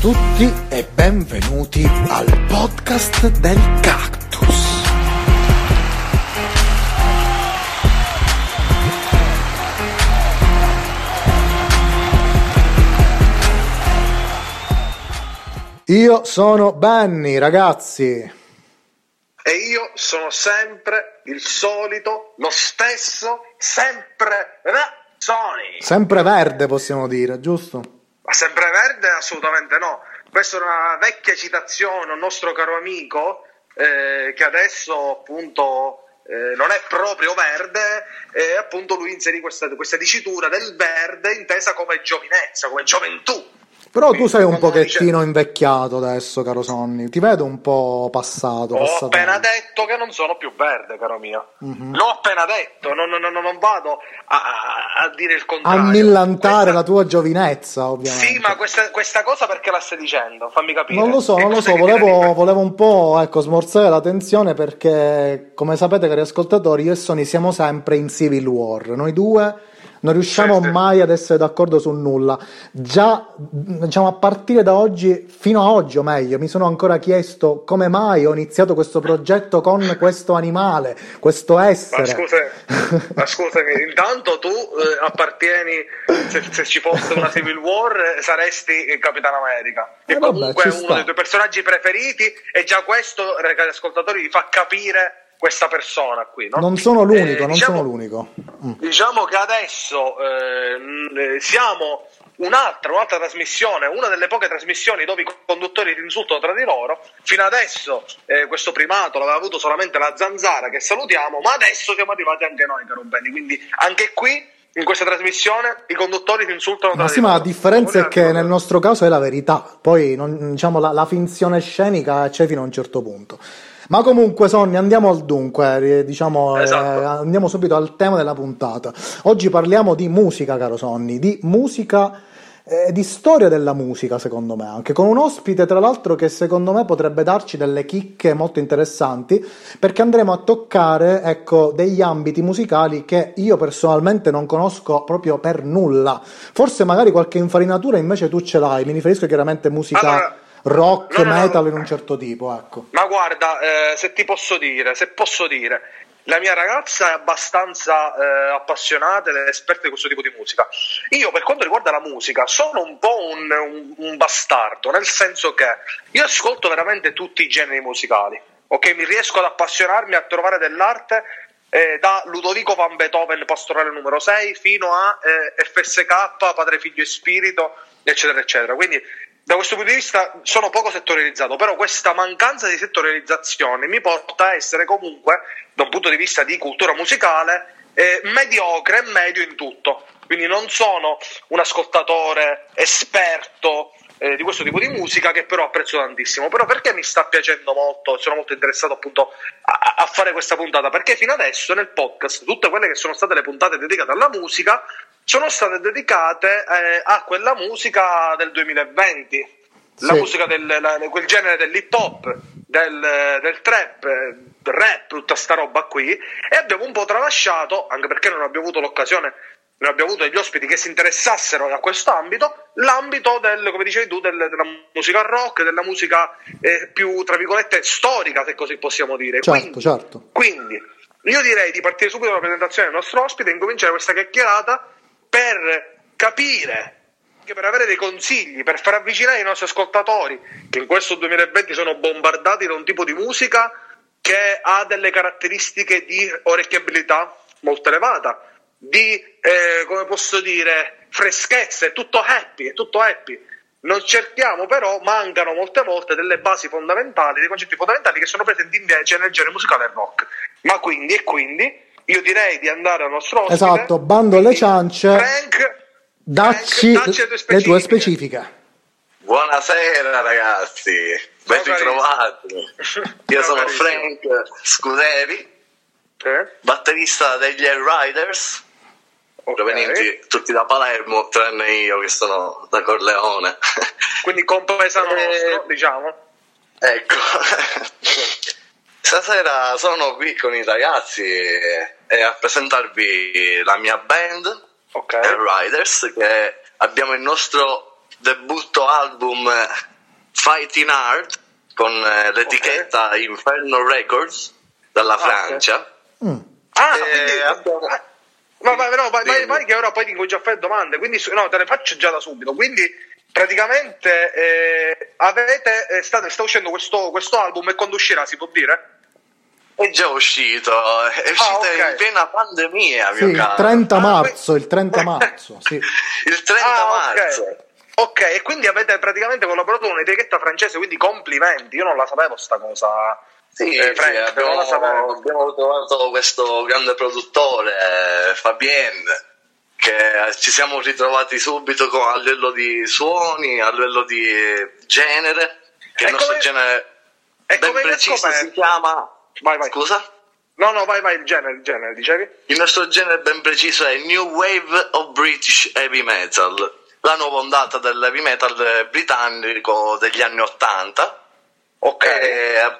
Tutti e benvenuti al podcast del cactus. Io sono Benny, ragazzi. E io sono sempre il solito, lo stesso, sempre Razzoni. Sempre verde possiamo dire, giusto? Ma sempreverde? Assolutamente no. Questa è una vecchia citazione, un nostro caro amico, eh, che adesso appunto eh, non è proprio verde, e appunto lui inserì questa, questa dicitura del verde intesa come giovinezza, come gioventù. Però tu sei un pochettino dice- invecchiato adesso, caro Sonny. Ti vedo un po' passato. Ho passato. appena detto che non sono più verde, caro mio. Mhm. L'ho appena detto, non, non- non- vado a, a- dire il contrario. A millantare Questa- la tua giovinezza, ovviamente. Sì, ma questa, questa cosa perché la stai dicendo? Fammi capire. Non lo so, Che non lo so, volevo, volevo un po' ecco, smorzare la tensione perché, come sapete, cari ascoltatori, io e Sony siamo sempre in Civil War. Noi due non riusciamo sì. mai ad essere d'accordo su nulla. Già, diciamo, a partire da oggi, fino a oggi, o meglio, mi sono ancora chiesto come mai ho iniziato questo progetto con questo animale, questo Ma, essere. scusa, ma scusami, intanto tu eh, appartieni, se, se ci fosse una Civil War, eh, saresti il Capitano America. E Eh, vabbè, comunque ci è uno sta. dei tuoi personaggi preferiti e già questo, ragazzi ascoltatori, vi fa capire questa persona qui, no? Non sono l'unico, Eh, non diciamo- sono l'unico. Mm. Diciamo che adesso eh, eh, siamo un'altra, un'altra trasmissione, una delle poche trasmissioni dove i conduttori si insultano tra di loro. Fino adesso eh, questo primato l'aveva avuto solamente la zanzara che salutiamo, ma adesso siamo arrivati anche noi, caro Benny. Quindi anche qui, in questa trasmissione, i conduttori si insultano tra Ma di sì, loro. ma la differenza è che nel nostro caso è la verità, poi non- diciamo, la, la finzione scenica c'è fino a un certo punto. Ma comunque, Sonny, andiamo al dunque, eh, diciamo, eh, Esatto. andiamo subito al tema della puntata. Oggi parliamo di musica, caro Sonny, di musica e di storia della musica, secondo me, anche con un ospite, tra l'altro, che secondo me potrebbe darci delle chicche molto interessanti, perché andremo a toccare, ecco, degli ambiti musicali che io personalmente non conosco proprio per nulla. Forse magari qualche infarinatura invece tu ce l'hai, mi riferisco chiaramente a musica Allora, rock, no, no, metal in un certo tipo, ecco. Ma guarda, eh, se ti posso dire, se posso dire, la mia ragazza è abbastanza eh, appassionata ed è esperta di questo tipo di musica. Io, per quanto riguarda la musica, sono un po' un, un- un bastardo, nel senso che io ascolto veramente tutti i generi musicali, ok? Mi riesco ad appassionarmi a trovare dell'arte eh, da Ludovico van Beethoven, pastorale numero 6, fino a eh, FSK, Padre, Figlio e Spirito, eccetera, eccetera. Quindi da questo punto di vista sono poco settorializzato, però questa mancanza di settorializzazione mi porta a essere comunque, da un punto di vista di cultura musicale, eh, mediocre e medio in tutto. Quindi non sono un ascoltatore esperto eh, di questo tipo di musica che però apprezzo tantissimo. Però perché mi sta piacendo molto, sono molto interessato appunto a, a fare questa puntata? Perché fino adesso nel podcast tutte quelle che sono state le puntate dedicate alla musica sono state dedicate eh, a quella musica del 2020, la Sì. musica del la- quel genere dell'hip hop. del, del trap, eh, rap, tutta sta roba qui, e abbiamo un po' tralasciato, anche perché non abbiamo avuto l'occasione, non abbiamo avuto degli ospiti che si interessassero a questo ambito, l'ambito del, come dicevi tu, del- della musica rock, della musica eh, più, tra virgolette, storica, se così possiamo dire. Certo, Quindi- certo. quindi io direi di partire subito dalla presentazione del nostro ospite e incominciare questa chiacchierata per capire, per avere dei consigli, per far avvicinare i nostri ascoltatori che in questo 2020 sono bombardati da un tipo di musica che ha delle caratteristiche di orecchiabilità molto elevata, di, eh, come posso dire, freschezza, è tutto happy, è tutto happy. Non cerchiamo però, mancano molte volte delle basi fondamentali, dei concetti fondamentali che sono presenti invece nel genere musicale rock. Ma quindi e quindi io direi di andare al nostro ospite. Esatto, bando alle ciance. Frank, Dacci Frank, dacci le tue specifiche. Buonasera ragazzi, ben Ciao, ritrovati. Io Ciao, sono carissimo. Frank Scuderi, Eh? batterista degli Air Riders, Ok. provenienti tutti da Palermo, tranne io che sono da Corleone. Quindi compaesano Eh, nostro, diciamo. ecco, stasera sono qui con i ragazzi e, e a presentarvi la mia band, Ok. Air Riders, che abbiamo il nostro debutto album eh, Fighting Hard con eh, l'etichetta Inferno Records dalla. Francia. Ah, Eh, quindi... abbiamo- ah, vai, vai, no, vai, vai, vai, che ora poi ti a fare domande, quindi no, te le faccio già da subito. Quindi praticamente eh, avete, eh, state, sta uscendo questo, questo album e quando uscirà si può dire? È già uscito, è uscito ok. in piena pandemia, Sì, mio il caro. 30 Ah, marzo, il 30 marzo, sì. Il 30 Ah, marzo. ok. Ok, e quindi avete praticamente collaborato con un'etichetta francese, quindi complimenti, io non la sapevo sta cosa. Sì, Eh, sì, Frank, non la sapevo. abbiamo, abbiamo trovato questo grande produttore, Fabien, che ci siamo ritrovati subito con, a livello di suoni, a livello di eh, genere, che E il nostro come- genere e ben preciso scoperto? si chiama... Vai, vai. Scusa? No, no, vai, vai, il genere, il genere, dicevi? Il nostro genere ben preciso è New Wave of British Heavy Metal, la nuova ondata del heavy metal britannico degli anni Ottanta. Ok. E in-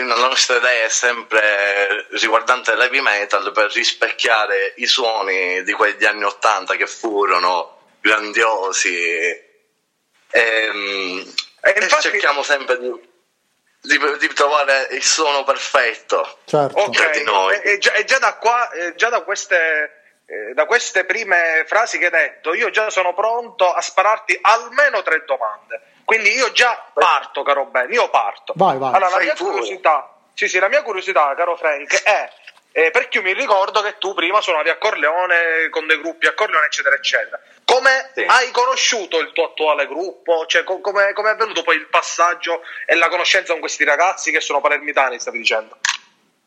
la nostra idea è sempre riguardante l'heavy metal per rispecchiare i suoni di quegli anni Ottanta che furono grandiosi. Ehm, E E, infatti- cerchiamo sempre di, di- di trovare il suono perfetto. Certo. Ok, Tra di noi. E, e già, e già da qua, eh, già da queste, eh, da queste prime frasi che hai detto, io già sono pronto a spararti almeno tre domande. Quindi io già parto, caro Ben, io parto. Vai, vai. Allora, la mia sì, sì, la mia curiosità, caro Frank, è eh, perché io mi ricordo che tu prima suonavi a Corleone con dei gruppi a Corleone, eccetera, eccetera. Come Sì. hai conosciuto il tuo attuale gruppo? Cioè, co- come come è avvenuto poi il passaggio e la conoscenza con questi ragazzi che sono palermitani, stavi dicendo?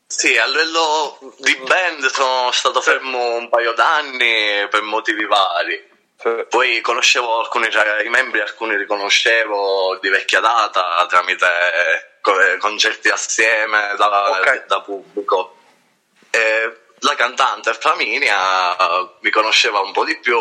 Sì, a livello di band sono stato fermo un paio d'anni per motivi vari. Poi conoscevo alcuni i membri, alcuni li conoscevo di vecchia data tramite co- concerti assieme da, Ok. da pubblico. E la cantante Flaminia mi conosceva un po' di più,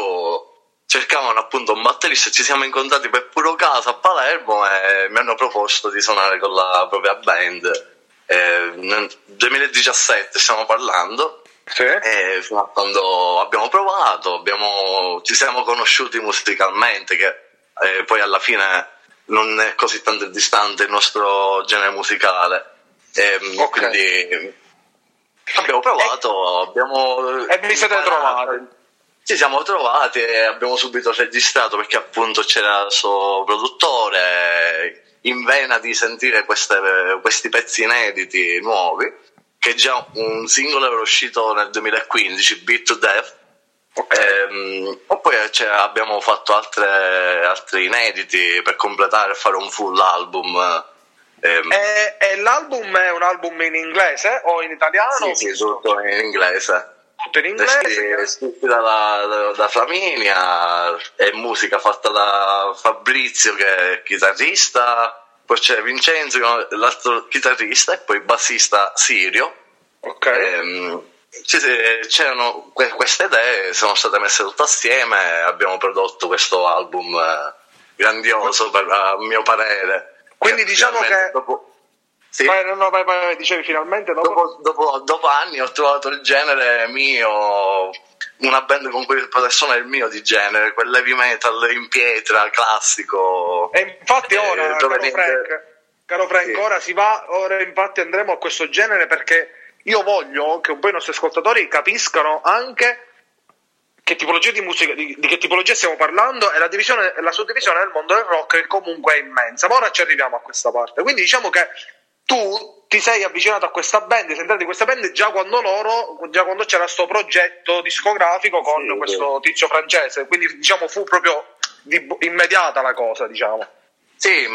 cercavano appunto un batterista, ci siamo incontrati per puro caso a Palermo e mi hanno proposto di suonare con la propria band. Eh, nel 2017 stiamo parlando Sì. e a quando abbiamo provato, abbiamo- ci siamo conosciuti musicalmente, che eh, poi alla fine non è così tanto distante il nostro genere musicale. Ehm, Ok. Quindi abbiamo provato, abbiamo. E vi siete trovati? Ci siamo trovati e abbiamo subito registrato perché appunto c'era il suo produttore in vena di sentire queste- questi pezzi inediti nuovi, che già un singolo era uscito nel 2015, Beat to Death. Ehm, e poi cioè, abbiamo fatto altre, altri inediti per completare e fare un full album. Ehm, E, e l'album è un album in inglese o in italiano? sì, sì, tutto in inglese. Tutto in inglese. Scritti da, da, da Flaminia e musica fatta da Fabrizio che è chitarrista, poi c'è Vincenzo l'altro chitarrista e poi bassista Sirio. Ok. Ehm, c'erano que- queste idee, sono state messe tutte assieme e abbiamo prodotto questo album eh, grandioso per, a mio parere. Quindi Che diciamo che- dopo- Sì. Vai, no, vai, vai, dicevi finalmente dopo? Dopo, dopo- dopo anni ho trovato il genere mio, una band con cui poter suonare il mio di genere, quel heavy metal in pietra, classico. E infatti Eh, ora, caro proveniente- Frank, caro Frank, Sì. ora si va, ora infatti andremo a questo genere perché io voglio che un po' i nostri ascoltatori capiscano anche che tipologia di musica, di, di che tipologia stiamo parlando e la, divisione, la suddivisione del mondo del rock che comunque è immensa. Ma ora ci arriviamo a questa parte. Quindi diciamo che tu ti sei avvicinato a questa band, sei entrato in questa band già quando loro, già quando c'era sto progetto discografico con Sì, questo tizio francese. Quindi diciamo fu proprio di- immediata la cosa, diciamo. Sì,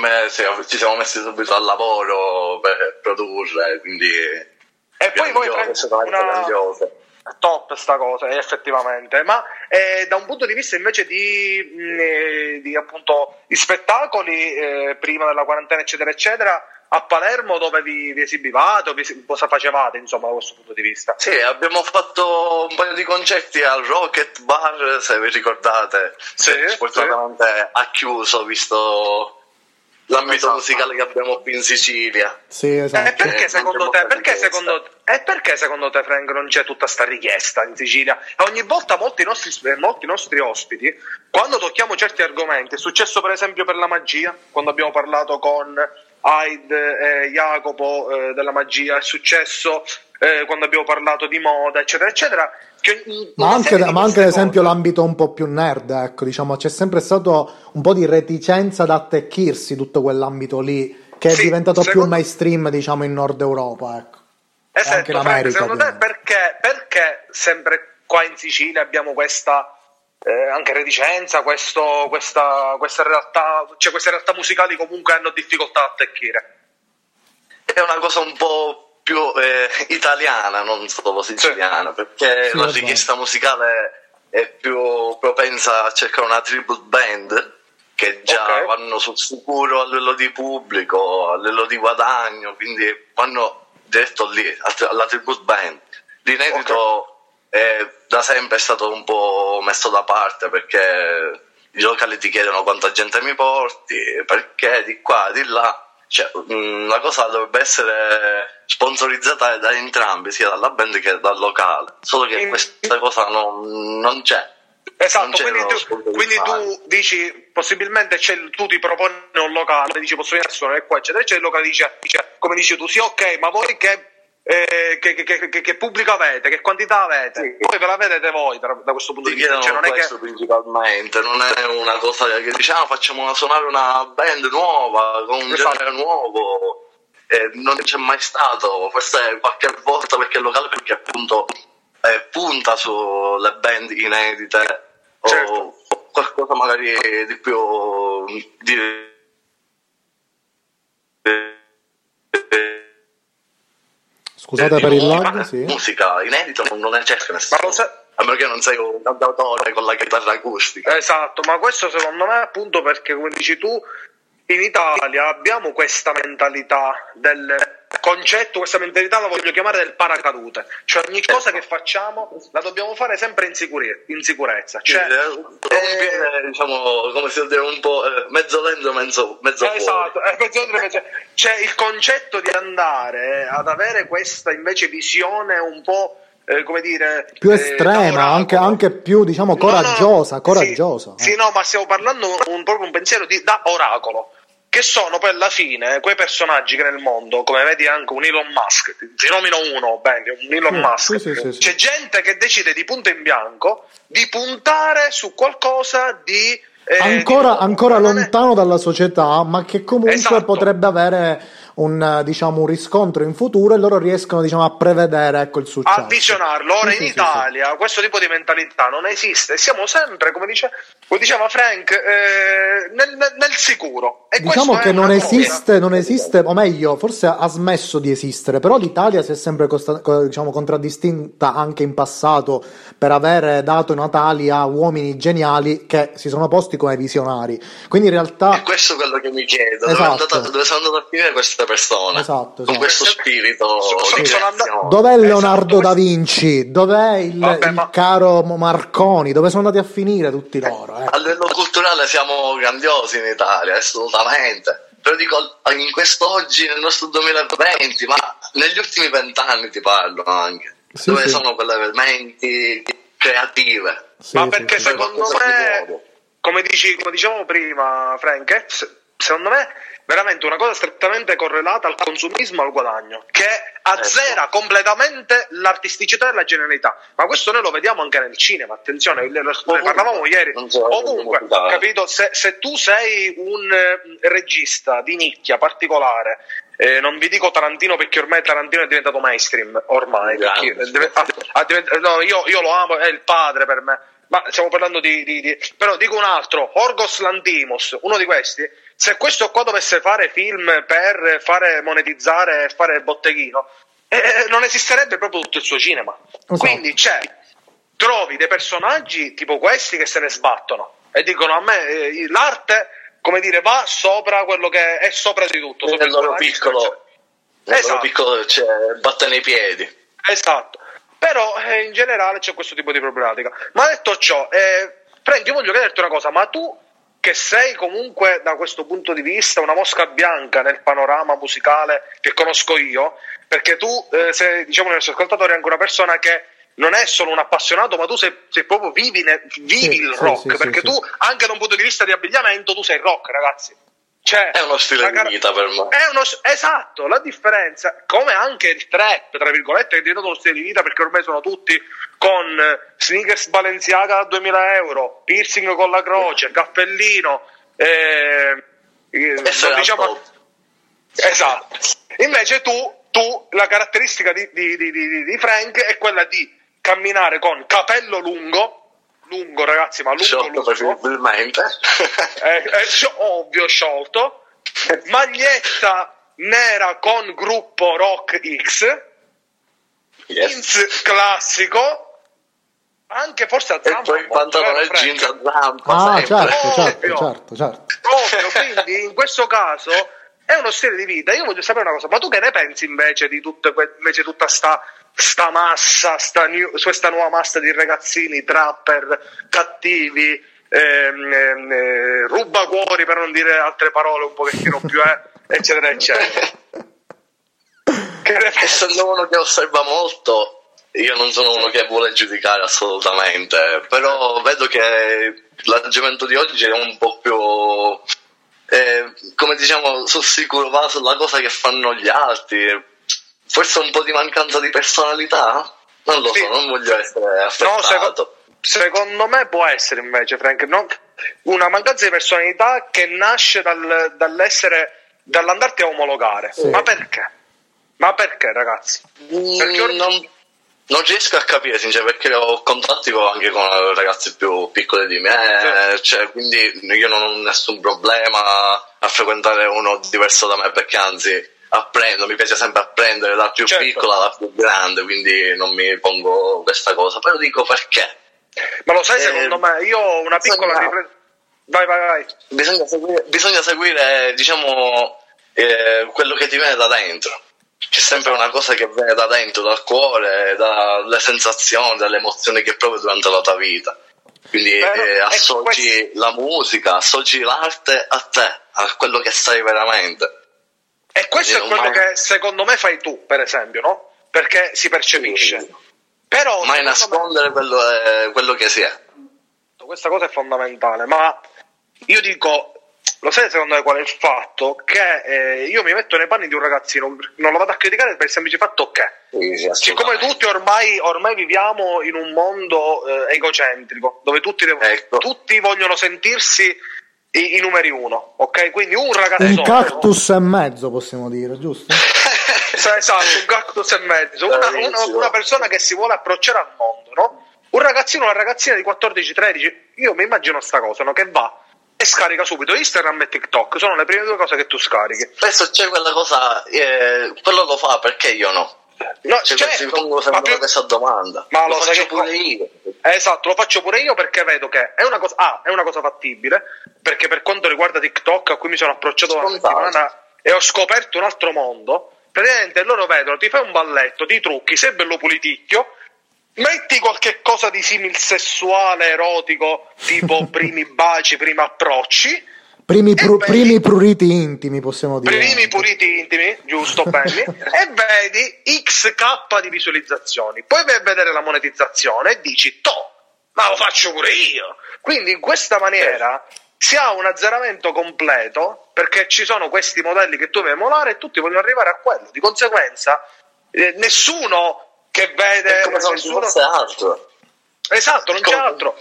ci siamo messi subito al lavoro per produrre, quindi... E poi voi una grandioso. top sta cosa, eh, effettivamente. Ma eh, da un punto di vista invece di, mh, eh, di, appunto di spettacoli, eh, prima della quarantena, eccetera, eccetera, a Palermo dove vi, vi esibivate vi- cosa facevate, insomma, da questo punto di vista? Sì, abbiamo fatto un paio di concerti al Rocket Bar, se vi ricordate. Sì, Fortunatamente ha chiuso, visto l'ambito Esatto. musicale che abbiamo qui in Sicilia. Sì, E esatto. perché Eh, secondo te, perché secondo, e perché secondo te, Frank, non c'è tutta sta richiesta in Sicilia? E ogni volta molti nostri, eh, molti nostri ospiti, quando tocchiamo certi argomenti, è successo per esempio per la magia, quando abbiamo parlato con Aid e Jacopo eh, della magia, è successo eh, quando abbiamo parlato di moda, eccetera, eccetera. Ma anche, ma anche ad esempio l'ambito un po' più nerd, ecco, diciamo, c'è sempre stato un po' di reticenza ad attecchirsi tutto quell'ambito lì, che è Sì, diventato più secondo- mainstream, diciamo, in Nord Europa, ecco. E anche Esatto, in Frank, secondo te perché, perché sempre qua in Sicilia abbiamo questa eh, anche reticenza, questo, questa, questa realtà, cioè queste realtà musicali comunque hanno difficoltà a attecchire? È una cosa un po' più eh, italiana, non solo siciliana, perché Sì, la va bene. richiesta musicale è più propensa a cercare una tribute band che già Ok. vanno sul sicuro a livello di pubblico, a livello di guadagno, quindi vanno diretto lì, alla tribute band. L'inedito è da sempre è stato un po' messo da parte perché i locali ti chiedono quanta gente mi porti, perché di qua, di là. Cioè, mh, la cosa dovrebbe essere sponsorizzata da entrambi, sia dalla band che dal locale. Solo che In- questa cosa non, non c'è. Non Esatto, c'è quindi tu, quindi tu dici possibilmente tu ti proponi un locale, dici posso venire a suonare qua, eccetera, eccetera, il locale dice, dice, come dici tu, sì ok, ma voi che, eh, che, che- che- che- pubblico avete, che quantità avete? Sì. Voi ve la vedete voi da, da questo punto Ti di vista, cioè, non è questo principalmente, non è una cosa che diciamo facciamo una- suonare una band nuova, con un Esatto. genere nuovo, eh, non c'è mai stato, forse qualche volta perché il locale perché appunto eh, punta sulle band inedite Certo. o, o qualcosa magari di più di, Scusate per il lag, sì. musica inedita non, non ne cerca nessuno. Ma lo sa- A meno che non sei un cantautore con la chitarra acustica. Esatto, ma questo secondo me appunto perché come dici tu in Italia abbiamo questa mentalità del concetto, questa mentalità la voglio chiamare del paracadute, cioè ogni Certo. cosa che facciamo la dobbiamo fare sempre in, sicuri- in sicurezza, cioè, Cioè, un piede, diciamo, come si dice, un po' eh, mezzo dentro, mezzo, mezzo fuori. Esatto, eh, mezzo dentro, mezzo- c'è il concetto di andare ad avere questa invece visione un po' eh, come dire Più eh, estrema, anche, anche più, diciamo, No, no, coraggiosa, sì, coraggiosa. Sì, eh. no, ma stiamo parlando un, proprio un pensiero di, da oracolo. Che sono poi alla fine quei personaggi che nel mondo, come vedi anche un Elon Musk, ti nomino uno, bene, un Elon Sì, Musk. sì, sì, sì, sì. C'è gente che decide di punto in bianco di puntare su qualcosa di. eh, di ancora, nuovo. ancora lontano dalla società, ma che comunque Esatto. potrebbe avere un, diciamo, un riscontro in futuro e loro riescono diciamo, a prevedere ecco, il successo. a visionarlo. Ora Sì, in sì, sì, Italia questo tipo di mentalità non esiste. Siamo sempre, come, dice, come diceva Frank, eh, nel, nel- sicuro. E Diciamo che non esiste, non esiste, o meglio, forse ha smesso di esistere, però l'Italia si è sempre costa- co- diciamo, contraddistinta anche in passato per avere dato i natali a uomini geniali che si sono posti come visionari. Quindi in E realtà questo è quello che mi chiedo, dove, Esatto. è andata- dove sono andato a finire queste persone? Esatto, Con esatto. questo spirito Sì, andato- Dov'è Esatto, Leonardo da questo- Vinci? Dov'è il, Vabbè, il ma- caro Marconi? Dove sono andati a finire tutti loro? Ecco? A livello culturale siamo grandiosi in Italia, assolutamente. Però dico, in quest'oggi, nel nostro 2020, ma negli ultimi vent'anni ti parlo anche, Sì, dove sì. sono quelle menti creative. Sì, Ma perché sì. secondo me, come, dici, come dicevamo prima, Frank, s- secondo me veramente una cosa strettamente correlata al consumismo e al guadagno, che azzera completamente l'artisticità e la genialità. Ma questo noi lo vediamo anche nel cinema, attenzione, ne parlavamo ieri, ovunque, capito? Se, se tu sei un eh, regista di nicchia particolare, eh, non vi dico Tarantino perché ormai Tarantino è diventato mainstream, ormai, Grande. perché ha- ha divent- no, io, io lo amo, è il padre per me. Ma stiamo parlando di, di- di- Però dico un altro, Orgos Lantimos, uno di questi, se questo qua dovesse fare film per fare monetizzare e fare botteghino, eh, non esisterebbe proprio tutto il suo cinema. Esatto. Quindi c'è, trovi dei personaggi tipo questi che se ne sbattono e dicono a me eh, l'arte, come dire, va sopra quello che è sopra di tutto. sopra Nel loro piccolo, nel Esatto. loro piccolo cioè, batte nei piedi. Esatto, però eh, in generale c'è questo tipo di problematica. Ma detto ciò, eh, Frank, io voglio chiederti una cosa, ma tu che sei comunque da questo punto di vista una mosca bianca nel panorama musicale che conosco io, perché tu eh, sei, diciamo, nel nostro ascoltatore anche una persona che non è solo un appassionato, ma tu sei, sei proprio vivi, ne- vivi Sì, il rock, sì, perché sì, tu sì. anche da un punto di vista di abbigliamento tu sei rock, ragazzi. Cioè, È uno stile la di car- vita per me. uno, esatto, la differenza, come anche il trap, tra virgolette, che è diventato uno stile di vita perché ormai sono tutti con eh, sneakers Balenciaga a 2000 euro, piercing con la croce, cappellino, eh, eh, diciamo-. Esatto. Invece tu, tu la caratteristica di, di- di- di- di Frank è quella di camminare con capello lungo, lungo ragazzi, ma lungo Sciolto preferibilmente. è, è sci- ovvio sciolto, maglietta nera con gruppo Rock X, Yes. jeans classico, anche forse a E zampa. poi un po', pantalone e jeans a zampa. Ah, sempre. certo, certo, certo, certo. Ovvio, quindi in questo caso è uno stile di vita. Io voglio sapere una cosa, ma tu che ne pensi invece di tutte que- invece tutta sta, sta massa, sta new- questa nuova massa di ragazzini, trapper, cattivi, ehm, ehm, eh, rubacuori per non dire altre parole un pochettino più, eh, eccetera, eccetera. Essendo uno che osserva molto, io non sono uno che vuole giudicare assolutamente, però vedo che l'atteggiamento di oggi è un po' più, eh, come diciamo, sul sicuro va sulla cosa che fanno gli altri, forse un po' di mancanza di personalità? Non lo Sì. so, non voglio essere No, affettato. secondo, secondo me può essere invece, Frank, non- una mancanza di personalità che nasce dal- dall'essere, dall'andarti a omologare. Sì. Ma perché? Ma perché, ragazzi? Perché or- Mm, non, non riesco a capire, sinceramente, perché ho contatti con- anche con ragazzi più piccoli di me, Sì. cioè, quindi io non ho nessun problema a frequentare uno diverso da me, perché anzi apprendo, mi piace sempre apprendere dal più Certo. piccolo alla più grande, quindi non mi pongo questa cosa, però dico perché. Ma lo sai, Eh, secondo me, io ho una piccola bisogna- ripre- Vai, vai, vai. Bisogna seguire, bisogna seguire diciamo, eh, quello che ti viene da dentro. C'è sempre una cosa che viene da dentro, dal cuore, dalle sensazioni, dalle emozioni che provi durante la tua vita. Quindi eh, ecco, associ la musica, associ l'arte a te, a quello che sei veramente. E questo è quello mai- che secondo me fai tu, per esempio, no? Perché si percepisce. Sì. Però, Mai secondo me- nascondere quello, eh, quello che si è. questa cosa è fondamentale, ma io dico, lo sai secondo me qual è il fatto? Che eh, io mi metto nei panni di un ragazzino, non lo vado a criticare per il semplice fatto che, Sì, siccome tutti ormai, ormai viviamo in un mondo eh, egocentrico, dove tutti, Ecco. tutti vogliono sentirsi i, i numeri uno, ok? Quindi un Un ragazzone... cactus e mezzo, possiamo dire, giusto? Esatto, un cactus e mezzo. Una, una- una persona che si vuole approcciare al mondo, no? Un ragazzino, una ragazzina di 14-13, io mi immagino sta cosa, no? Che va e scarica subito Instagram e TikTok, sono le prime due cose che tu scarichi. Spesso c'è quella cosa, eh, quello lo fa perché io no. No, Cioè, certo, pongo ma sempre più- questa domanda. Ma lo, lo faccio pure io. Esatto, lo faccio pure io perché vedo che è una cosa, ah, è una cosa fattibile, perché per quanto riguarda TikTok, a cui mi sono approcciato una Scontato. settimana e ho scoperto un altro mondo, praticamente loro vedono, ti fai un balletto, ti trucchi, sei bello puliticchio, metti qualche cosa di simil sessuale, erotico, tipo primi baci, primi approcci, Primi, pru- vedi- primi pruriti intimi, possiamo dire. primi puliti intimi, giusto, Benny, e vedi XK di visualizzazioni. Poi vai a vedere la monetizzazione e dici, to, ma lo faccio pure io. Quindi in questa maniera si ha un azzeramento completo perché ci sono questi modelli che tu devi emulare e tutti vogliono arrivare a quello. Di conseguenza, eh, nessuno che vede... È come se non nessuno- fosse altro. Esatto, non c'è altro.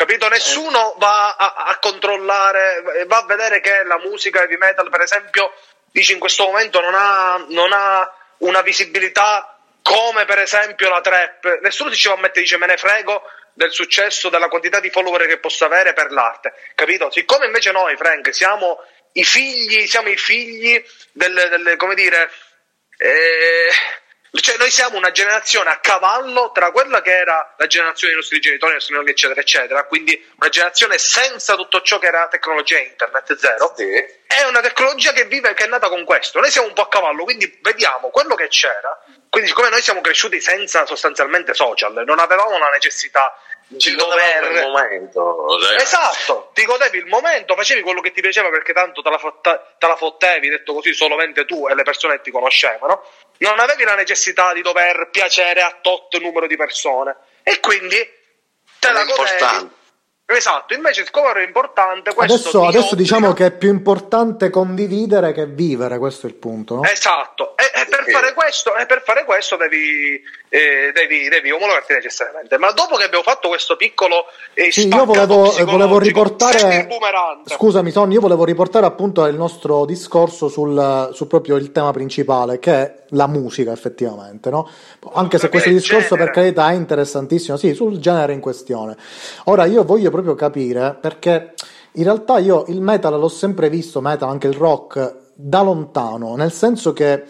Capito? Nessuno va a, a controllare, va a vedere che la musica heavy metal, per esempio, dici in questo momento non ha, non ha una visibilità come per esempio la trap. Nessuno ci va a mettere, dice me ne frego del successo, della quantità di follower che posso avere per l'arte. Capito? Siccome invece noi, Frank, siamo i figli, siamo i figli delle, delle come dire, eh, cioè noi siamo una generazione a cavallo tra quella che era la generazione dei nostri genitori, nostri nonni, eccetera, eccetera, quindi una generazione senza tutto ciò che era tecnologia internet zero, Sì. è una tecnologia che vive, che è nata con questo. Noi siamo un po' a cavallo, quindi vediamo quello che c'era. Quindi, siccome noi siamo cresciuti senza sostanzialmente social, non avevamo la necessità Ci godevamo il dover. momento. cioè. Esatto, ti godevi il momento, facevi quello che ti piaceva perché tanto te la, fotta- te la fottevi, detto così, solamente tu e le persone che ti conoscevano. Non avevi la necessità di dover piacere a tot numero di persone e quindi te Non la è godevi. importante. Esatto, invece siccome era importante questo Adesso, adesso diciamo che è più importante condividere che vivere, questo è il punto, no? Esatto, per fare questo, e per fare questo devi, eh, devi, devi omologarti necessariamente. Ma dopo che abbiamo fatto questo piccolo eh, Sì, io volevo, volevo psicologico, senti riportare. Scusami, Tony, io volevo riportare appunto il nostro discorso sul, su proprio il tema principale, che è la musica, effettivamente, no? Anche se questo discorso, per genere. carità, è interessantissimo, sì, sul genere in questione. Ora, io voglio proprio capire, perché in realtà io il metal l'ho sempre visto, metal, anche il rock, da lontano, nel senso che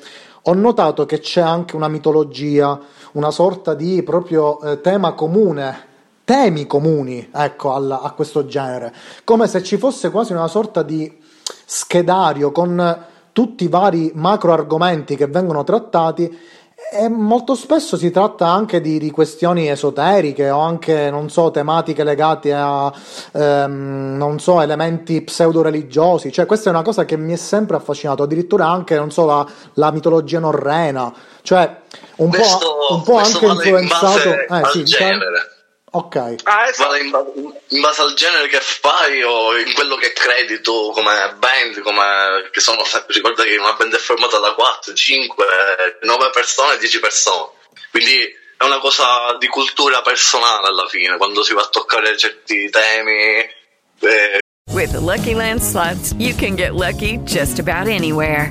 ho notato che c'è anche una mitologia, una sorta di proprio eh, tema comune temi comuni ecco, al- a questo genere, come se ci fosse quasi una sorta di schedario con tutti i vari macro argomenti che vengono trattati e molto spesso si tratta anche di, di questioni esoteriche o anche, non so, tematiche legate a, ehm, non so, elementi pseudo-religiosi. Cioè, questa è una cosa che mi è sempre affascinato, addirittura anche, non so, la, la mitologia norrena. Cioè, un Questo- po', un po' anche influenzato... eh, sì, diciamo- genere. Ok. Ah, esatto. Vale in, in base al genere che fai o in quello che credi tu come band, come che sono ricorda che una band è formata da 4, 5, 9 persone, 10 persone. Quindi è una cosa di cultura personale alla fine, quando si va a toccare certi temi. eh, With the Lucky Land slots, you can get lucky just about anywhere.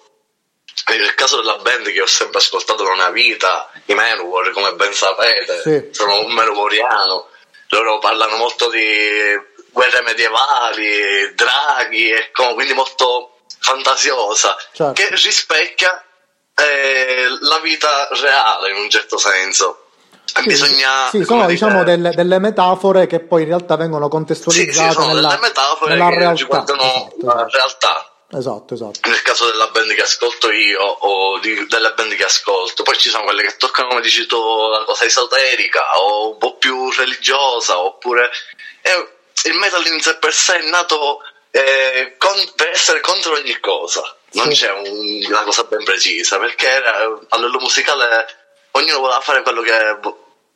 nel caso della band che ho sempre ascoltato da una vita, i Manowar, come ben sapete, Sì. sono un Manowariano, loro parlano molto di guerre medievali, draghi, e quindi molto fantasiosa, Certo. che rispecchia eh, la vita reale in un certo senso. Sì, bisogna... sì, sono dire, diciamo delle, delle metafore che poi in realtà vengono sì, contestualizzate sì, sono nella, delle metafore nella che realtà. Esatto, la realtà. Esatto, esatto. nel caso della band che ascolto io o di- delle band che ascolto, poi ci sono quelle che toccano, come dici tu, la cosa esoterica o un po' più religiosa, oppure eh, il metal in sé per sé è nato eh, con- per essere contro ogni cosa, non Sì. c'è un- una cosa ben precisa, perché a livello musicale ognuno voleva fare quello che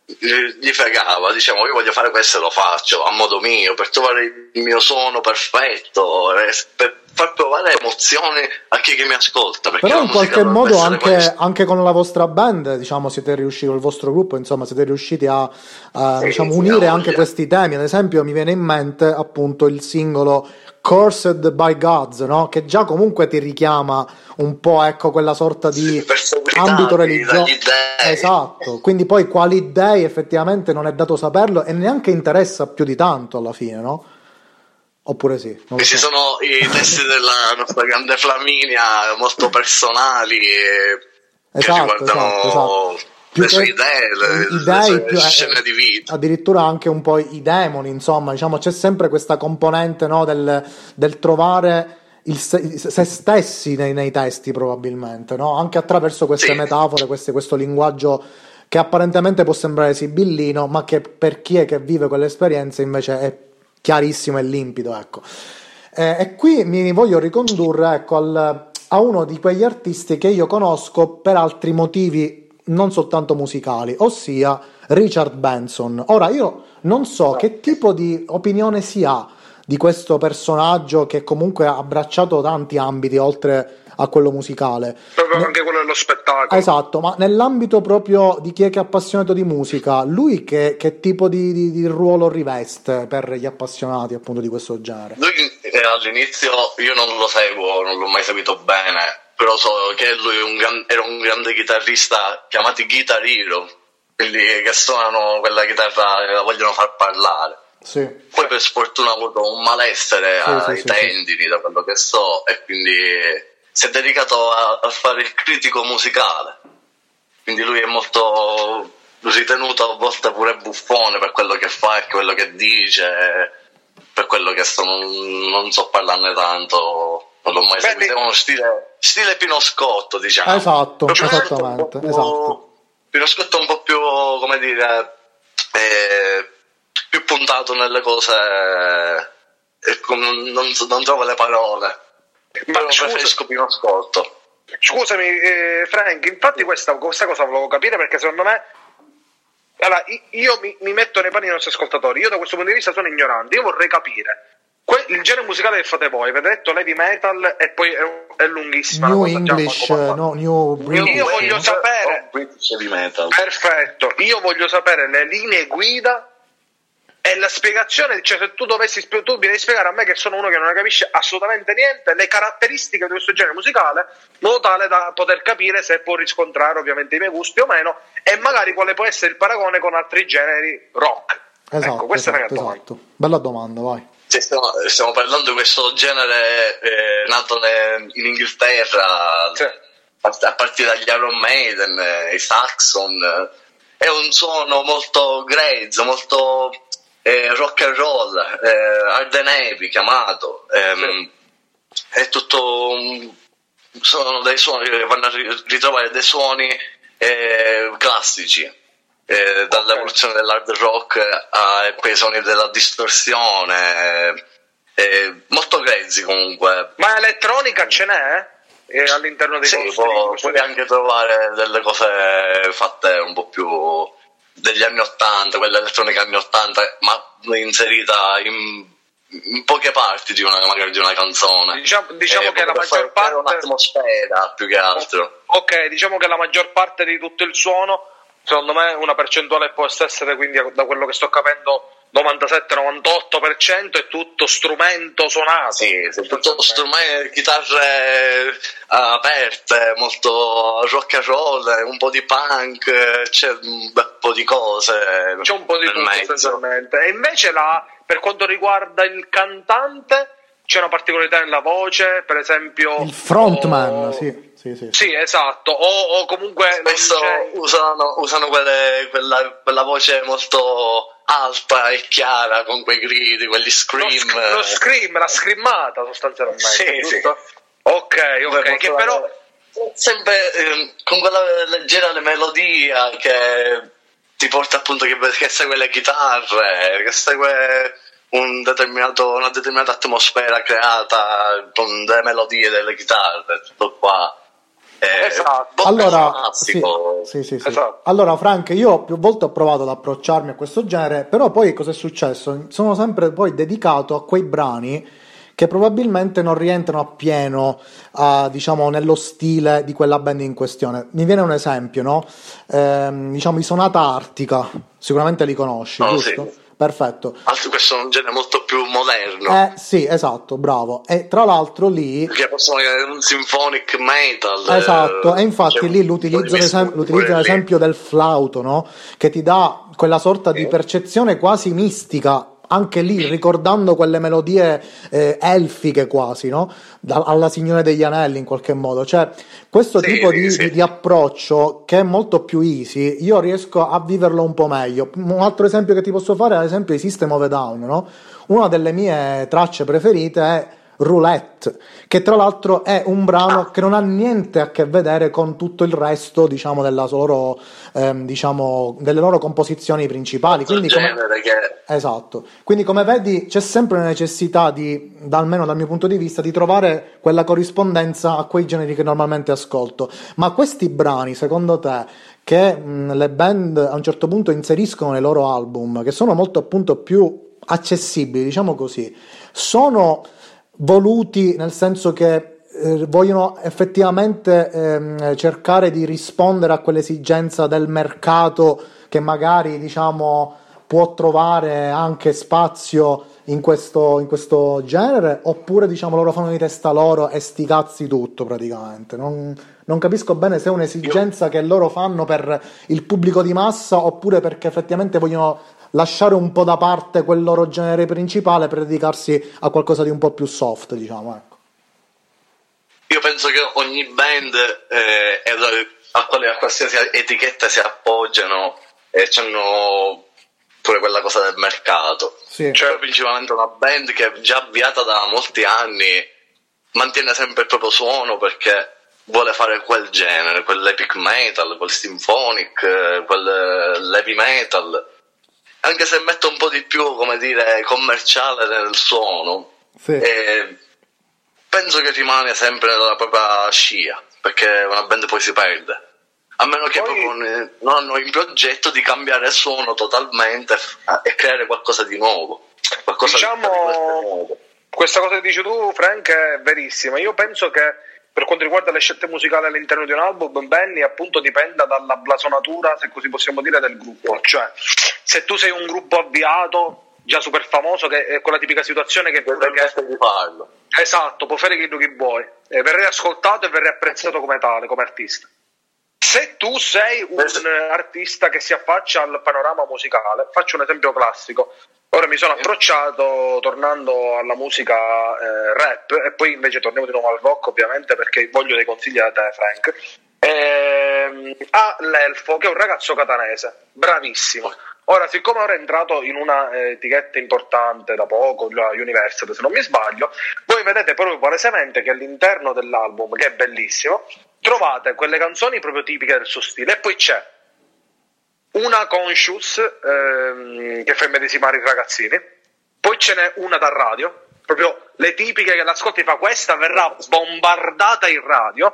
gli gli fregava, diciamo io voglio fare questo e lo faccio a modo mio, per trovare il mio suono perfetto, eh, per far provare emozioni a chi che mi ascolta. Perché Però in qualche modo anche, anche con la vostra band, diciamo, siete riusciti, con il vostro gruppo, insomma, siete riusciti a, a, Sì, diciamo, unire anche questi temi. Ad esempio, mi viene in mente appunto il singolo Cursed by Gods, no? Che già comunque ti richiama un po', ecco, quella sorta di Ambito religioso. Esatto, quindi poi quali dei effettivamente non è dato saperlo e neanche interessa più di tanto alla fine, no? Oppure sì? So. sono i testi della nostra grande Flaminia, molto personali, e che Esatto, riguardano esatto, esatto. Più le sue che- idee, le, i- le dei, sue più- eh, scene di vita. addirittura anche un po' i demoni, insomma, diciamo c'è sempre questa componente no, del, del trovare il se, se stessi nei, nei testi probabilmente, no? anche attraverso queste Sì. metafore, queste- questo linguaggio che apparentemente può sembrare sibillino, ma che per chi è che vive quell'esperienza invece è chiarissimo e limpido. Ecco. Eh, e qui mi voglio ricondurre ecco, al- a uno di quegli artisti che io conosco per altri motivi non soltanto musicali, ossia Richard Benson. Ora io non so che tipo di opinione si ha di questo personaggio che comunque ha abbracciato tanti ambiti oltre a quello musicale. Proprio Ne- anche quello dello spettacolo. Esatto, ma nell'ambito proprio di chi è che è appassionato di musica, lui che, che tipo di, di- di ruolo riveste per gli appassionati appunto di questo genere? Lui eh, all'inizio io non lo seguo, non l'ho mai seguito bene, però so che lui un gran- era un grande chitarrista chiamati Guitar Hero, quelli che suonano quella chitarra e la vogliono far parlare. Sì, Poi per sfortuna ha avuto un malessere Sì, ai sì, sì, tendini, da quello che so, e quindi si è dedicato a, a fare il critico musicale. Quindi lui è molto ritenuto a volte pure buffone per quello che fa e quello che dice, per quello che sto, non, non so parlarne tanto, non l'ho mai Beh, seguito, è uno stile, stile Pino Scotto, diciamo. Esatto, Scotto esattamente, un po' più- esatto. Pino Scotto è un po' più, come dire, eh, più puntato nelle cose, e non, non trovo le parole. Ma Però scusa- preferisco Pino Scotto. Scusami, eh, Frank, infatti questa, questa cosa volevo capire perché secondo me. Allora, io mi, mi metto nei panni dei nostri ascoltatori. Io da questo punto di vista sono ignorante. Io vorrei capire que- il genere musicale che fate voi. Avete detto heavy metal e poi è, è lunghissima. New cosa, English, no, New British. Io voglio sapere- Oh, British heavy metal. Perfetto. Io voglio sapere le linee guida e la spiegazione. Cioè, se tu dovessi tu devi spiegare a me, che sono uno che non ne capisce assolutamente niente, le caratteristiche di questo genere musicale, in modo tale da poter capire se può riscontrare ovviamente i miei gusti o meno, e magari quale può essere il paragone con altri generi rock. Esatto, ecco, questa è la mia esatto, domanda. esatto. Bella domanda, vai. Sì, stiamo, stiamo parlando di questo genere eh, nato ne- in Inghilterra Sì. a a partire dagli Iron Maiden, eh, i Saxon. eh, È un suono molto grezzo, molto eh, rock and roll, eh, heavy chiamato. ehm, È tutto. sono dei suoni che vanno a ri- ritrovare dei suoni eh, classici. eh, dall'evoluzione dell'hard rock a quei suoni della distorsione, eh, molto grezzi comunque. Ma elettronica ce n'è? eh? all'interno dei Sì, può- puoi anche trovare delle cose fatte un po' più degli anni 80, quella elettronica anni 80, ma inserita in, in poche parti di una, magari di una canzone. Diciamo, diciamo Eh, che la maggior parte un'atmosfera più che altro. Ok, diciamo che la maggior parte di tutto il suono, secondo me una percentuale può essere, quindi da quello che sto capendo, 97-98% è tutto strumento suonato. Sì, tutto strumento, chitarre eh, aperte, molto rock and roll, un po' di punk, c'è un bel po' di cose. C'è un po' di tutto mezzo. essenzialmente. E invece la, per quanto riguarda il cantante, c'è una particolarità nella voce, per esempio... Il frontman, o- sì, sì, sì. Sì, esatto, o, o comunque... Spesso usano, usano quelle- quella, quella voce molto alta e chiara con quei gridi, quegli Lo, scream. sc- lo scream, la scrimmata sostanzialmente, Sì, giusto? Ok, ok, Dove che però... sempre ehm, con quella leggera melodia che ti porta appunto che, che segue le chitarre, che segue un determinato, una determinata atmosfera creata con delle melodie delle chitarre, tutto qua. Eh, Esatto. molto Allora, sì, sì, sì, sì. Esatto. allora Frank, io più volte ho provato ad approcciarmi a questo genere, però poi cosa è successo? Sono sempre poi dedicato a quei brani che probabilmente non rientrano appieno a, diciamo, nello stile di quella band in questione. Mi viene un esempio, no? Ehm, diciamo i Sonata Artica, sicuramente li conosci, Oh, giusto? sì. Perfetto. Altro questo è un genere molto più moderno. Eh sì, esatto, bravo. E tra l'altro lì Che possono essere un symphonic metal. Esatto, eh, e infatti c'è lì l'utilizzo, l'esem- l'utilizzo lì. l'esempio del flauto, no? Che ti dà quella sorta di percezione quasi mistica anche lì ricordando quelle melodie eh, elfiche quasi, no? Da- alla Signore degli Anelli in qualche modo. Cioè, questo Sì, tipo di, sì. di- approccio che è molto più easy, io riesco a viverlo un po' meglio. Un altro esempio che ti posso fare è l'esempio di System of a Down, no? Una delle mie tracce preferite è Roulette, che tra l'altro è un brano che non ha niente a che vedere con tutto il resto, diciamo, della loro, ehm, diciamo, delle loro composizioni principali. Quindi come- Esatto, quindi come vedi c'è sempre la necessità di, almeno dal mio punto di vista, di trovare quella corrispondenza a quei generi che normalmente ascolto. Ma questi brani, secondo te, che mh, le band a un certo punto inseriscono nei loro album, che sono molto appunto più accessibili, diciamo così, sono voluti nel senso che eh, vogliono effettivamente ehm, cercare di rispondere a quell'esigenza del mercato che magari diciamo può trovare anche spazio in questo, in questo genere oppure diciamo loro fanno di testa loro e sti cazzi tutto praticamente. Non, non capisco bene se è un'esigenza che loro fanno per il pubblico di massa oppure perché effettivamente vogliono lasciare un po' da parte quel loro genere principale per dedicarsi a qualcosa di un po' più soft diciamo ecco. io penso che ogni band eh, a, quale, a qualsiasi etichetta si appoggiano e hanno pure quella cosa del mercato. Sì. Cioè, principalmente una band che è già avviata da molti anni mantiene sempre il proprio suono perché vuole fare quel genere, quell'epic metal, quel symphonic, eh, quel eh, heavy metal. Anche se mette un po' di più, come dire, commerciale nel suono, Sì. penso che rimane sempre nella propria scia, perché una band poi si perde. A meno che Poi- proprio non hanno in progetto di cambiare suono totalmente e creare qualcosa di nuovo. Qualcosa Diciamo- di nuovo. Questa cosa che dici tu, Frank, è verissima. Io penso che per quanto riguarda le scelte musicali all'interno di un album, Benny appunto dipenda dalla blasonatura, se così possiamo dire, del gruppo. Cioè, se tu sei un gruppo avviato, già super famoso, che è quella tipica situazione che, pure che di farlo. Esatto, può fare quello che vuoi. E verrai ascoltato e verrai apprezzato come tale, come artista. Se tu sei un eh, artista che si affaccia al panorama musicale, faccio un esempio classico. Ora mi sono approcciato tornando alla musica eh, rap e poi invece torniamo di nuovo al rock ovviamente perché voglio dei consigli da te Frank. Ehm, a l'Elfo che è un ragazzo catanese, bravissimo. Ora, siccome ora è entrato in una eh, etichetta importante da poco, la Universal se non mi sbaglio, voi vedete proprio palesemente che all'interno dell'album, che è bellissimo, trovate quelle canzoni proprio tipiche del suo stile e poi c'è una conscious ehm, che fa immedesimare i ragazzini, poi ce n'è una da radio, proprio le tipiche che l'ascolti fa questa verrà bombardata in radio,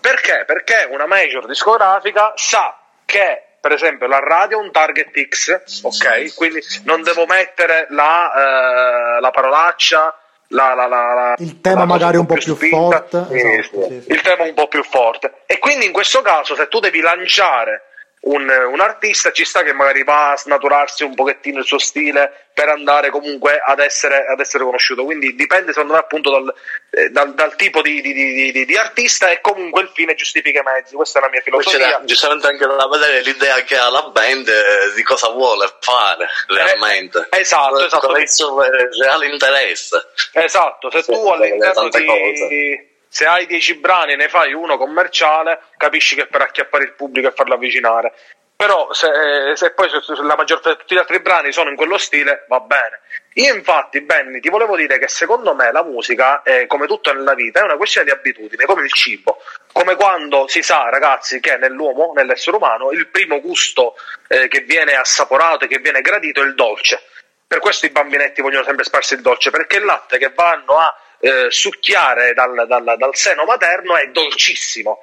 perché? Perché una major discografica sa che per esempio la radio è un target X, ok? Quindi non devo mettere la, eh, la parolaccia, la, la- la- Il tema magari un po' più spinta. forte, esatto, sì, sì. il tema un po' più forte. E quindi in questo caso, se tu devi lanciare un, un artista, ci sta che magari va a snaturarsi un pochettino il suo stile per andare comunque ad essere, ad essere conosciuto. Quindi dipende, secondo me, appunto dal, eh, dal- dal tipo di, di- di- di- artista e comunque il fine giustifica i mezzi. Questa è la mia filosofia. giustamente anche da vedere l'idea che ha la band eh, di cosa vuole fare realmente. Eh, esatto, esatto. Qual è il suo eh, reale interesse. Esatto, se tu all'interno di cose. Se hai 10 brani e ne fai uno commerciale, capisci che per acchiappare il pubblico e farlo avvicinare. Però se, se poi se- se la maggior parte di tutti gli altri brani sono in quello stile, va bene. Io infatti, Benny, ti volevo dire che secondo me la musica, è, come tutto nella vita, è una questione di abitudine, come il cibo. Come quando si sa, ragazzi, che nell'uomo, nell'essere umano, il primo gusto eh, che viene assaporato e che viene gradito è il dolce. Per questo i bambinetti vogliono sempre sparsi il dolce, perché il latte che vanno a eh, succhiare dal, dal- dal seno materno è dolcissimo.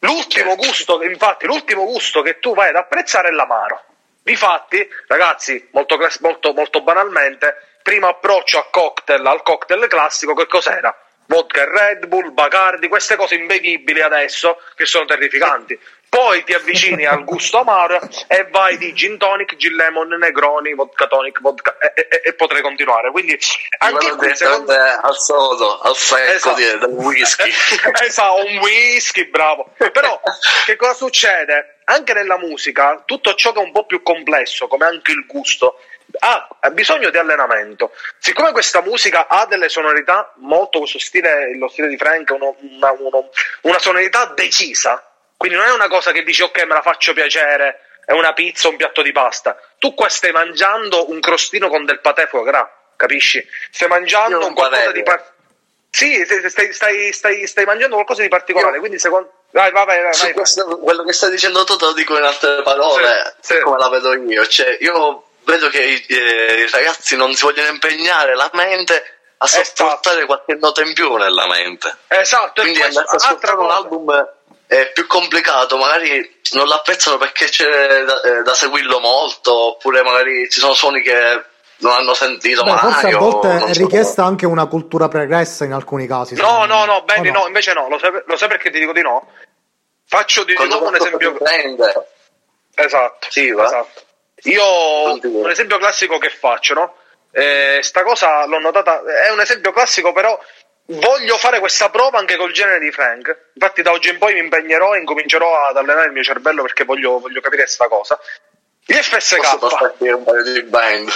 L'ultimo gusto, infatti, l'ultimo gusto che tu vai ad apprezzare è l'amaro. Difatti, ragazzi, molto, molto, molto banalmente, primo approccio a cocktail, al cocktail classico, che cos'era? Vodka Red Bull, Bacardi, queste cose imbevibili adesso che sono terrificanti. Poi ti avvicini al gusto amaro e vai di gin tonic, gin lemon, negroni, vodka tonic, vodka e, e- e potrei continuare. Quindi anche qui secondo direttamente al sodo, al secco Esatto. di- del whisky. esatto, un whisky, bravo. Però che cosa succede? Anche nella musica, tutto ciò che è un po' più complesso, come anche il gusto, ha, ha bisogno di allenamento. Siccome questa musica ha delle sonorità molto questo stile, lo stile di Frank, uno- una, uno- una sonorità decisa, quindi non è una cosa che dici ok me la faccio piacere, è una pizza, un piatto di pasta. Tu qua stai mangiando un crostino con del patè foie gras, capisci? Stai mangiando un qualcosa di par- Sì, stai, stai, stai, stai mangiando qualcosa di particolare, Io- quindi secondo... Vai, vai, vai, vai, vai. questo- quello che stai dicendo tu te lo dico in altre parole, Sì, sì. come la vedo io. Cioè, io vedo che i, eh, i ragazzi non si vogliono impegnare la mente a Esatto. sopportare qualche nota in più nella mente. Esatto, e Quindi andarsi a ascoltare un album è più complicato, magari non l'apprezzano perché c'è da, eh, da seguirlo molto, oppure magari ci sono suoni che non hanno sentito Beh, mai. forse a volte è so. richiesta anche una cultura pregressa in alcuni casi. No, no, no, Benny, O no, invece no, lo sai, lo sai perché ti dico di no? Faccio di nuovo un esempio... Esatto, Sì, va. esatto. Io un esempio classico che faccio, no? Eh, sta cosa l'ho notata, è un esempio classico, però voglio fare questa prova anche col genere di Frank. Infatti, da oggi in poi mi impegnerò e incomincerò ad allenare il mio cervello perché voglio, voglio capire sta cosa. Gli posso FSK. passarti un paio di band.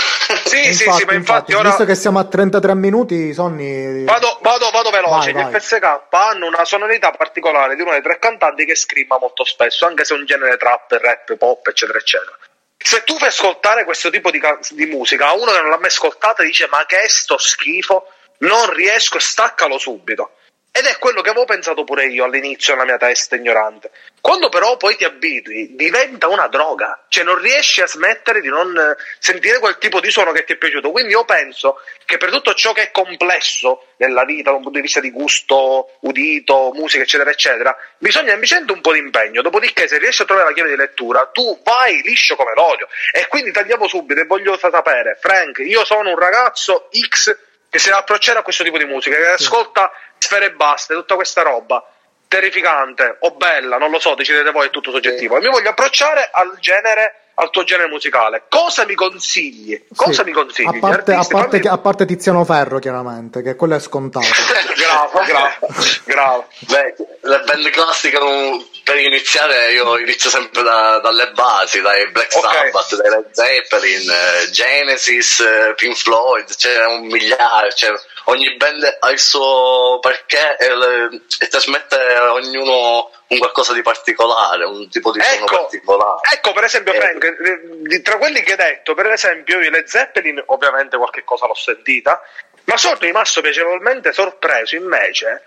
Sì, sì, sì, ma infatti ora Visto che siamo a 33 minuti, Sonny... vado, vado, vado veloce. Vai, Gli vai. FSK hanno una sonorità particolare di uno dei tre cantanti che scrima molto spesso, anche se è un genere trap, rap, pop, eccetera, eccetera. Se tu fai ascoltare questo tipo di, ca- di musica a uno che non l'ha mai ascoltata, dice: Ma che è sto schifo? Non riesco, staccalo subito. Ed è quello che avevo pensato pure io all'inizio nella mia testa ignorante. Quando però poi ti abitui, diventa una droga, cioè non riesci a smettere di non eh, sentire quel tipo di suono che ti è piaciuto. Quindi io penso che per tutto ciò che è complesso nella vita, da un punto di vista di gusto, udito, musica, eccetera, eccetera, bisogna invece un po' di impegno. Dopodiché, se riesci a trovare la chiave di lettura, tu vai liscio come l'olio. E quindi tagliamo subito e voglio sapere, Frank, io sono un ragazzo X che si deve approcciare a questo tipo di musica, che ascolta sfere e basta, tutta questa roba. Terrificante o bella, non lo so, decidete voi, è tutto soggettivo. E mi voglio approcciare al genere, al tuo genere musicale. Cosa mi consigli? Cosa Sì. mi consigli? A parte, a, parte, fammi- a parte Tiziano Ferro, chiaramente, che quello è scontato. Grave, grave, grave. Beh, le band classiche um, per iniziare io inizio sempre da- dalle basi, dai Black Ok. Sabbath, dai Led Zeppelin, eh, Genesis, eh, Pink Floyd, c'è un migliaio, cioè, ogni band ha il suo perché e, le- e trasmette a ognuno un qualcosa di particolare, un tipo di suono Ecco, particolare. ecco, per esempio, Eh. Frank, eh, tra quelli che hai detto, per esempio, io le Zeppelin, ovviamente qualche cosa l'ho sentita, ma sono rimasto piacevolmente sorpreso invece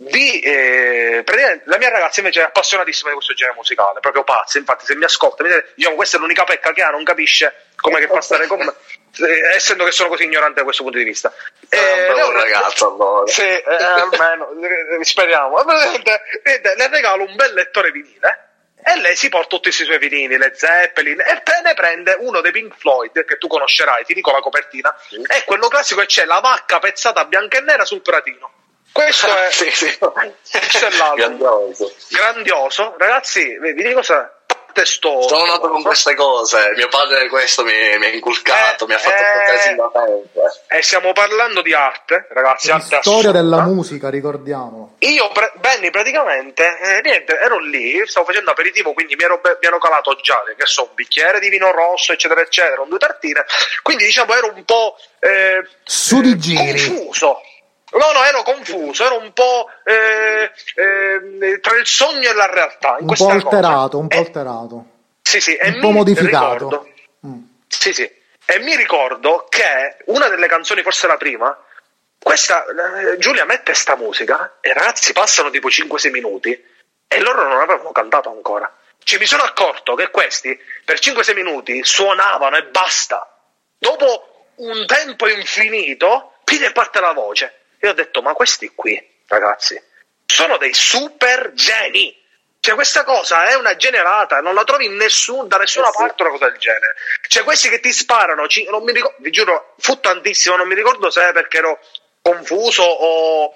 di eh, la mia ragazza invece è appassionatissima di questo genere musicale, proprio pazza. Infatti, se mi ascolta, mi dice, diciamo, questa è l'unica pecca che ha, non capisce come che fa stare con me, eh, essendo che sono così ignorante da questo punto di vista. È un Eh, le- ragazzo allora. sì, eh, almeno, eh, speriamo. Praticamente, vedete, Le regalo un bel lettore vinile e lei si porta tutti questi suoi vinili, le Zeppelin, e te ne prende uno dei Pink Floyd che tu conoscerai, ti dico la copertina, è quello classico e c'è la vacca pezzata bianca e nera sul pratino. Questo è sì, sì. questo è. Grandioso. grandioso. Ragazzi, vi dico cosa, testo... Sono nato con queste cose, mio padre questo mi, mi ha inculcato, Eh, mi ha fatto eh. portare sin da tempo. E stiamo parlando di arte, ragazzi, arte La storia assurda. della musica, ricordiamolo. Io, pre- Benny, praticamente, eh, niente, ero lì, stavo facendo aperitivo, quindi mi ero, be- mi ero calato già, che so, un bicchiere di vino rosso, eccetera, eccetera, un due tartine, quindi diciamo ero un po' eh, Su di giri. confuso. No, no, ero confuso, ero un po' eh, eh, tra il sogno e la realtà. In Un po' cosa. alterato, un po' E- alterato. sì, sì, e Un po' modificato. ricordo- Mm. sì, sì. E mi ricordo che una delle canzoni, forse la prima, questa eh, Giulia mette sta musica e ragazzi passano tipo 5-6 minuti e loro non avevano cantato ancora. Cioè mi sono accorto che questi per 5-6 minuti suonavano e basta. Dopo un tempo infinito, pide parte la voce. E ho detto, ma questi qui, ragazzi, sono dei super geni. Cioè, questa cosa è una generata, non la trovi in nessun, da nessuna Eh parte una cosa del genere. Cioè, questi che ti sparano, ci- non mi ricordo, vi giuro, fu tantissimo, non mi ricordo se è perché ero confuso o.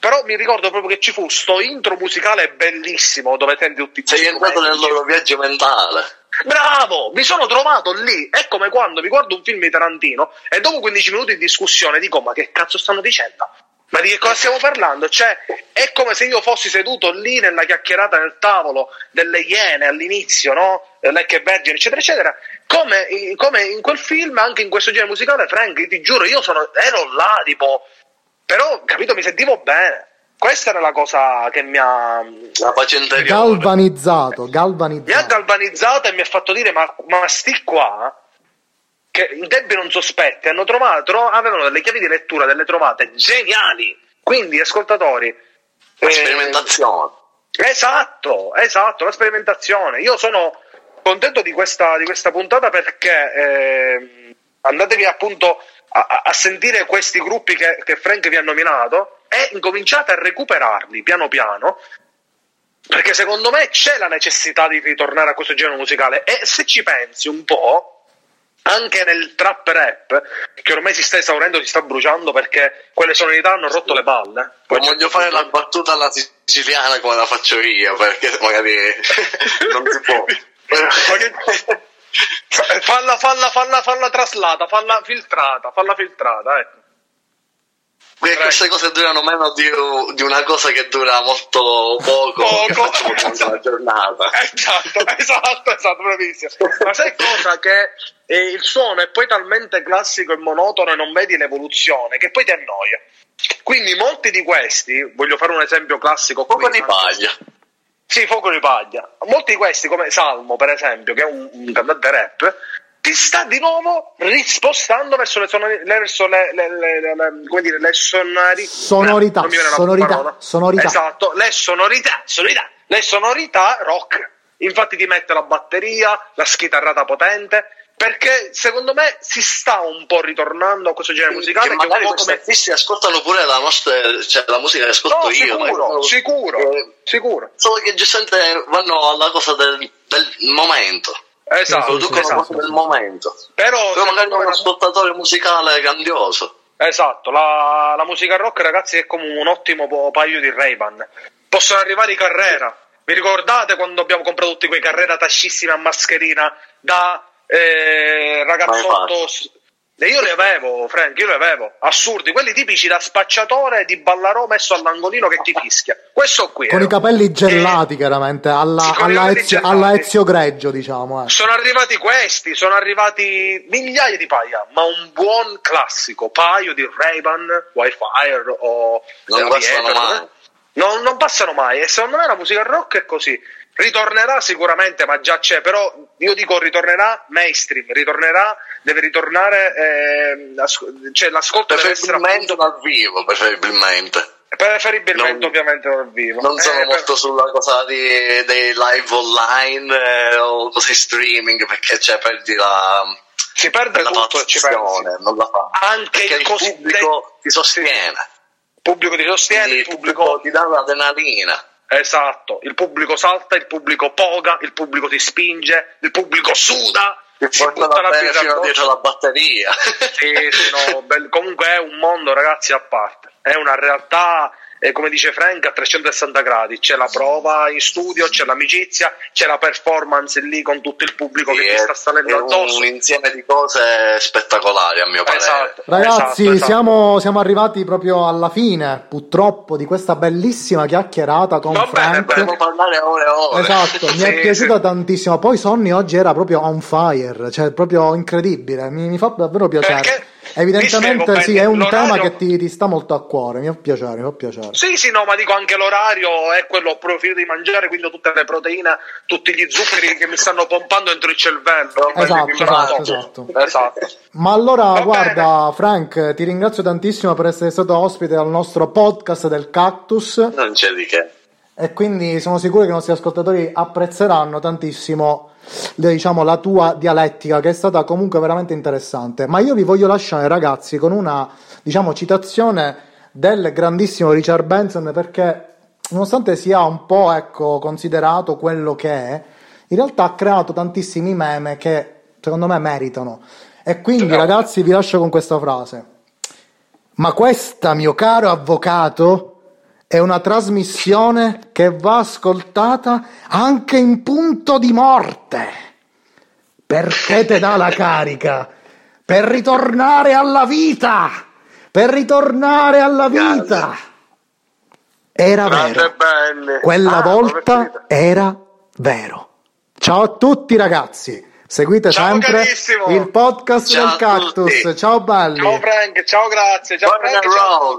Però mi ricordo proprio che ci fu sto intro musicale bellissimo dove senti tutti Sei questi entrato nel loro viaggio mentale. Bravo! Mi sono trovato lì. È come quando mi guardo un film di Tarantino e dopo 15 minuti di discussione dico: Ma che cazzo stanno dicendo? Ma di che cosa stiamo parlando? Cioè, è come se io fossi seduto lì nella chiacchierata nel tavolo delle iene all'inizio, no? Lecche Vergine, eccetera, eccetera. come, come in quel film, anche in questo genere musicale, Frank, ti giuro, io sono, ero là, tipo, però, capito, mi sentivo bene. Questa era la cosa che mi ha, La interiore. Galvanizzato, mi ha galvanizzato. galvanizzato e mi ha fatto dire: Ma, ma sti qua, che in tempi non sospetti, hanno trovato, avevano delle chiavi di lettura, delle trovate geniali. Quindi, ascoltatori, eh, Sperimentazione. Esatto, esatto, la sperimentazione. Io sono contento di questa, di questa puntata perché ehm, andatevi appunto a, a- a sentire questi gruppi che, che Frank vi ha nominato e incominciate a recuperarli piano piano. Perché secondo me c'è la necessità di ritornare a questo genere musicale e se ci pensi un po', anche nel trap rap, che ormai si sta esaurendo, si sta bruciando perché quelle sonorità hanno rotto le palle. Non voglio fare la battuta alla siciliana come la faccio io, perché magari non si può. Falla, falla, falla, falla traslata, falla filtrata, falla filtrata, ecco. Perché queste cose durano meno di, di una cosa che dura molto poco, Poco. durante la giornata. Esatto, esatto, esatto, bravissimo. Ma sai cosa? Che eh, il suono è poi talmente classico e monotono e non vedi l'evoluzione che poi ti annoia. Quindi molti di questi, voglio fare un esempio classico qui, Poco di paglia. Sì, fuoco di paglia. Molti di questi, come Salmo, per esempio, che è un, un cantante rap, ti sta di nuovo rispostando verso le sonori- le- verso le, le- le- le- le- come dire, le sonori- Sonorità, sonorità, sonorità. Esatto, le sonorità, sonorità, le sonorità rock. Infatti ti mette la batteria, la schitarrata potente, perché secondo me si sta un po' ritornando a questo genere musicale che che magari un po' questi come artisti ascoltano pure la nostra, cioè la musica che ascolto No, io. sicuro, ma- sicuro, eh, sicuro. Solo che giustamente vanno alla cosa del, del momento. Esatto, Producono esatto. cose del momento. Però, Però magari un ascoltatore musicale grandioso. Esatto, la, la musica rock, ragazzi, è come un ottimo paio di Ray-Ban. Possono arrivare i Carrera. Vi ricordate quando abbiamo comprato tutti quei Carrera tascissimi a mascherina da eh, ragazzotto? E io li avevo, Frank, io li avevo. Assurdi, quelli tipici da spacciatore di Ballarò messo all'angolino che ti fischia. Questo qui. Con i ero. capelli gelati, chiaramente, alla, Sì, alla capelli Ezio, gelati. alla Ezio Greggio, diciamo. eh. Sono arrivati questi, sono arrivati migliaia di paia, ma un buon classico paio di Ray-Ban, Wi-Fi o Non eh, passano Aviator, mai. eh. Non, non passano mai e secondo me la musica rock è così. Ritornerà sicuramente, ma già c'è, però io dico ritornerà mainstream, ritornerà, deve ritornare, eh, as- cioè l'ascolto deve essere Preferibilmente appunto- dal vivo, preferibilmente. preferibilmente non- ovviamente dal vivo. Non sono Eh, per- molto sulla cosa di- dei live online eh, o così streaming perché cioè perdi la, si perde la tutto ci pensi. non la fa. Anche il il cosiddetto- pubblico ti sostiene, Il pubblico ti sostiene, il pubblico ti dà l'adrenalina. Esatto, il pubblico salta, il pubblico poga, il pubblico ti spinge, il pubblico suda, si butta la birra fino dietro la batteria. Sì, sì, no, bel- comunque è un mondo, ragazzi, a parte. È una realtà, eh, come dice Frank, a 360 gradi. C'è la prova in studio, c'è l'amicizia, c'è la performance lì con tutto il pubblico che Sì, ti è, sta salendo addosso. un insieme di cose spettacolari a mio parere. Esatto, Ragazzi, esatto, esatto. Siamo, siamo arrivati proprio alla fine, purtroppo, di questa bellissima chiacchierata con Va Frank. bene. Parlare ore e ore. Esatto, mi è Sì, piaciuto sì. tantissimo. Poi Sonny oggi era proprio on fire, cioè proprio incredibile. Mi, mi fa davvero piacere. Perché? Evidentemente sì, bene, è un tema che ti, ti sta molto a cuore. Mi fa piacere, mi fa piacere. Sì, sì, no, ma dico anche l'orario è quello, ho preferito di mangiare, quindi ho tutte le proteine, tutti gli zuccheri che mi stanno pompando dentro il cervello. Esatto, prendo- esatto, Esatto. Ma allora, Va guarda, Frank, ti ringrazio tantissimo per essere stato ospite al nostro podcast del Cactus. Non c'è di che. E quindi sono sicuro che i nostri ascoltatori apprezzeranno tantissimo diciamo, la tua dialettica, che è stata comunque veramente interessante. Ma io vi voglio lasciare, ragazzi, con una diciamo, citazione del grandissimo Richard Benson, perché nonostante sia un po' ecco, considerato quello che è, in realtà ha creato tantissimi meme che secondo me meritano. E quindi, ragazzi, vi lascio con questa frase. Ma questa, mio caro avvocato, è una trasmissione che va ascoltata anche in punto di morte. Perché te dà la carica? Per ritornare alla vita! Per ritornare alla vita! Era vero. Quella Ah, volta era vero. Ciao a tutti ragazzi. Seguite Ciao, sempre carissimo. il podcast Ciao del Cactus. tutti. Ciao belli. Ciao Frank, ciao grazie, ciao Frank, ciao